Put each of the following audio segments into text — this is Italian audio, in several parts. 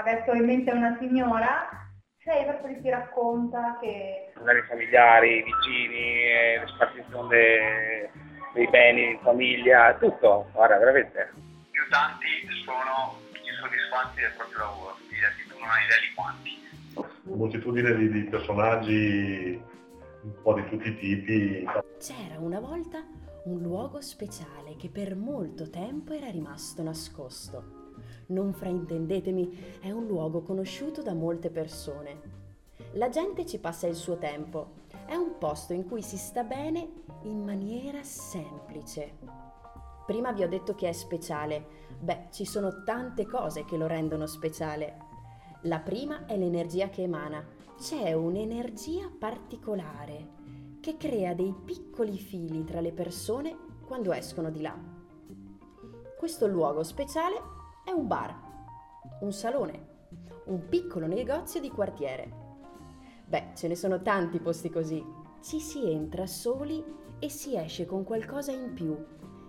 adesso ho in mente una signora, lei proprio ti racconta che... Magari familiari, vicini, eh, le spartizione dei, dei beni in famiglia, tutto, guarda, veramente. Più tanti sono insoddisfatti del proprio lavoro, tu non hai idea di quanti. Moltitudine di, di personaggi un po' di tutti i tipi. C'era una volta un luogo speciale che per molto tempo era rimasto nascosto. Non fraintendetemi, è un luogo conosciuto da molte persone. La gente ci passa il suo tempo. È un posto in cui si sta bene in maniera semplice. Prima vi ho detto che è speciale. Beh, ci sono tante cose che lo rendono speciale. La prima è l'energia che emana. C'è un'energia particolare che crea dei piccoli fili tra le persone quando escono di là. Questo luogo speciale è un bar, un salone, un piccolo negozio di quartiere. Beh, ce ne sono tanti posti così. Ci si entra soli e si esce con qualcosa in più,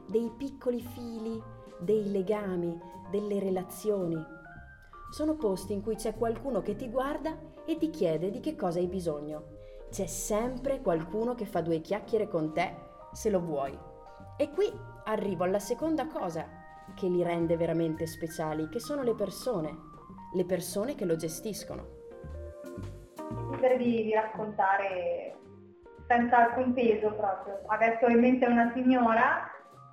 dei piccoli fili, dei legami, delle relazioni. Sono posti in cui c'è qualcuno che ti guarda e ti chiede di che cosa hai bisogno. C'è sempre qualcuno che fa due chiacchiere con te se lo vuoi. E qui arrivo alla seconda cosa che li rende veramente speciali, che sono le persone, le persone che lo gestiscono. Desidero di raccontare senza alcun peso proprio. Adesso in mente una signora,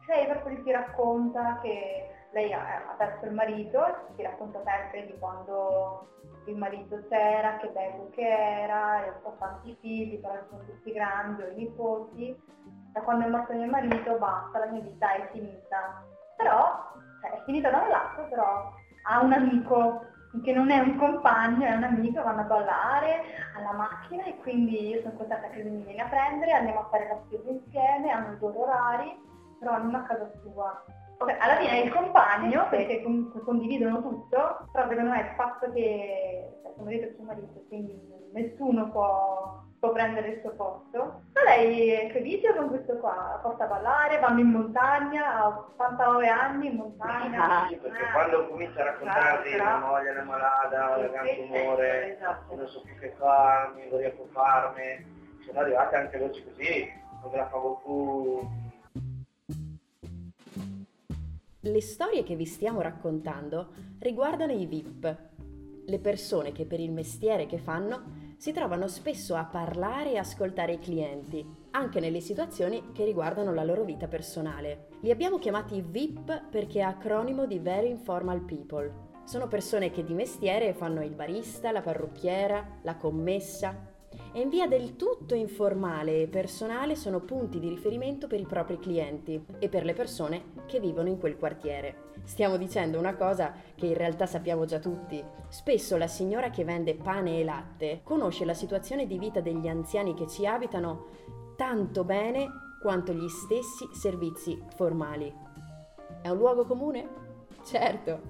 lei proprio ti racconta che lei ha perso il marito, ti racconta sempre di quando il marito c'era, che bello che era, e ho tanti figli, però sono tutti grandi, ho i nipoti, da quando è morto mio marito basta, la mia vita è finita. Però, cioè, è finita da un lato, però ha un amico che non è un compagno, è un amico, vanno a ballare alla macchina e quindi io sono contenta che lui mi viene a prendere, andiamo a fare la spesa insieme, hanno i loro orari, però hanno a casa sua. Alla fine è il compagno, perché comunque condividono tutto, però secondo me il fatto che cioè, marito è suo marito, quindi nessuno può, può, prendere il suo posto. Ma lei è felice con questo qua, la porta a ballare, vanno in montagna, ha 89 anni in montagna. Sì, perché ah, quando comincia a raccontarti la moglie è malata, ho legato umore, esatto. non so più che farmi, non riesco a farmi, sono arrivate anche voci così, non me la favo più Le storie che vi stiamo raccontando riguardano i VIP, le persone che per il mestiere che fanno si trovano spesso a parlare e ascoltare i clienti, anche nelle situazioni che riguardano la loro vita personale. Li abbiamo chiamati VIP perché è acronimo di Very Informal People. Sono persone che di mestiere fanno il barista, la parrucchiera, la commessa, e in via del tutto informale e personale sono punti di riferimento per i propri clienti e per le persone che vivono in quel quartiere. Stiamo dicendo una cosa che in realtà sappiamo già tutti. Spesso la signora che vende pane e latte conosce la situazione di vita degli anziani che ci abitano tanto bene quanto gli stessi servizi formali. È un luogo comune? Certo,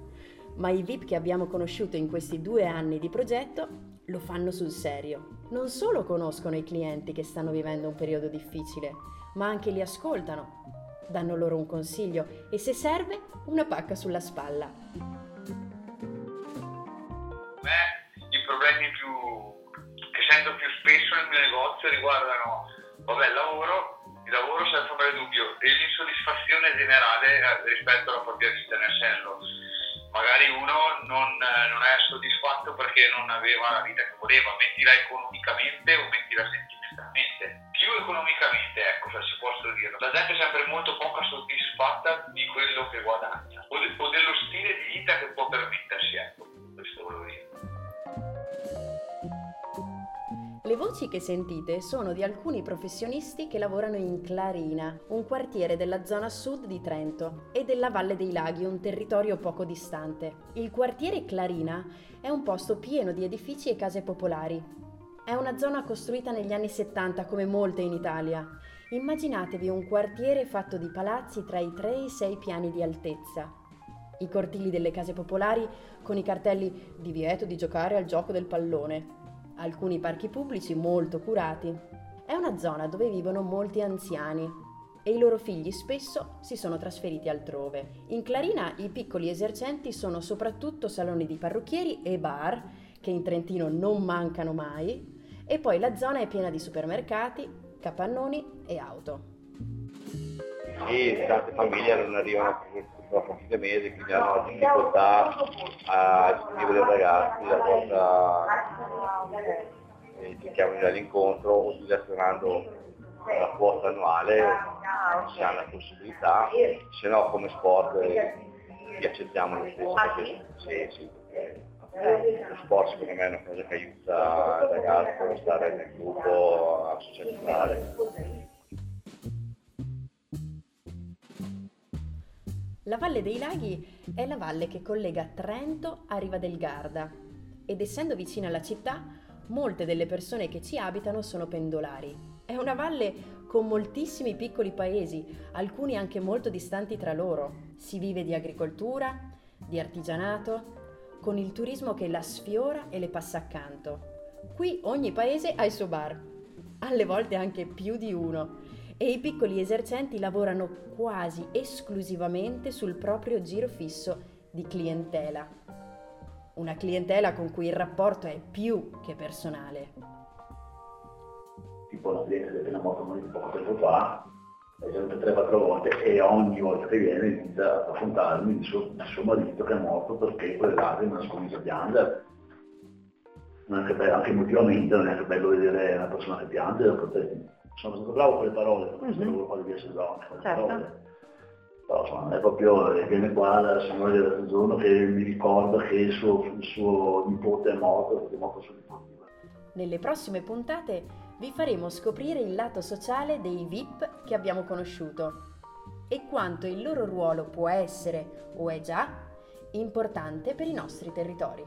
ma i VIP che abbiamo conosciuto in questi due anni di progetto lo fanno sul serio. Non solo conoscono i clienti che stanno vivendo un periodo difficile, ma anche li ascoltano, danno loro un consiglio e se serve una pacca sulla spalla. Beh, i problemi più, che sento più spesso nel mio negozio riguardano, vabbè, il lavoro, il lavoro senza ombra dubbio e l'insoddisfazione generale eh, rispetto alla propria vita, nel senso magari uno non, non, è soddisfatto perché non aveva la vita che voleva, mettila economicamente o mettila sentimentalmente. Più economicamente, ecco, se si può dire. La gente è sempre molto poco soddisfatta di quello che guadagna o, de- o dello stile di vita che può permettersi, Le voci che sentite sono di alcuni professionisti che lavorano in Clarina, un quartiere della zona sud di Trento, e della Valle dei Laghi, un territorio poco distante. Il quartiere Clarina è un posto pieno di edifici e case popolari. È una zona costruita negli anni 70 come molte in Italia. Immaginatevi un quartiere fatto di palazzi tra i 3 e i 6 piani di altezza. I cortili delle case popolari con i cartelli divieto di giocare al gioco del pallone, alcuni parchi pubblici molto curati. È una zona dove vivono molti anziani e i loro figli spesso si sono trasferiti altrove. In Clarina i piccoli esercenti sono soprattutto saloni di parrucchieri e bar, che in Trentino non mancano mai, e poi la zona è piena di supermercati, capannoni e auto. Sì, tante famiglie non arrivano purtroppo a fine mese, quindi hanno difficoltà a scrivere i ragazzi, la volta eh, di dare l'incontro utilizzando la quota annuale se hanno la possibilità, se no come sport eh, li accettiamo lo stesso. Perché, sì, sì, lo sport secondo me è una cosa che aiuta il ragazzo a stare nel gruppo, a socializzare. La Valle dei Laghi è la valle che collega Trento a Riva del Garda ed essendo vicina alla città, molte delle persone che ci abitano sono pendolari. È una valle con moltissimi piccoli paesi, alcuni anche molto distanti tra loro. Si vive di agricoltura, di artigianato, con il turismo che la sfiora e le passa accanto. Qui ogni paese ha il suo bar, alle volte anche più di uno, e i piccoli esercenti lavorano quasi esclusivamente sul proprio giro fisso di clientela. Una clientela con cui il rapporto è più che personale tipo la cliente che è appena morto poco tempo fa, è venuta 3-4 volte e ogni volta che viene inizia a raccontarmi di suo, di suo marito che è morto perché quelle lacrime non comincia a piangere. Anche, bello, anche emotivamente non è anche bello vedere una persona che piange, sono stato bravo con le parole, non mm-hmm. sono quello di essere bravo con le certo. parole. Però insomma, è proprio, viene qua la signora del giorno che mi ricorda che il suo, il suo nipote è morto, perché è morto suo nipote. Nelle prossime puntate vi faremo scoprire il lato sociale dei VIP che abbiamo conosciuto e quanto il loro ruolo può essere, o è già, importante per i nostri territori.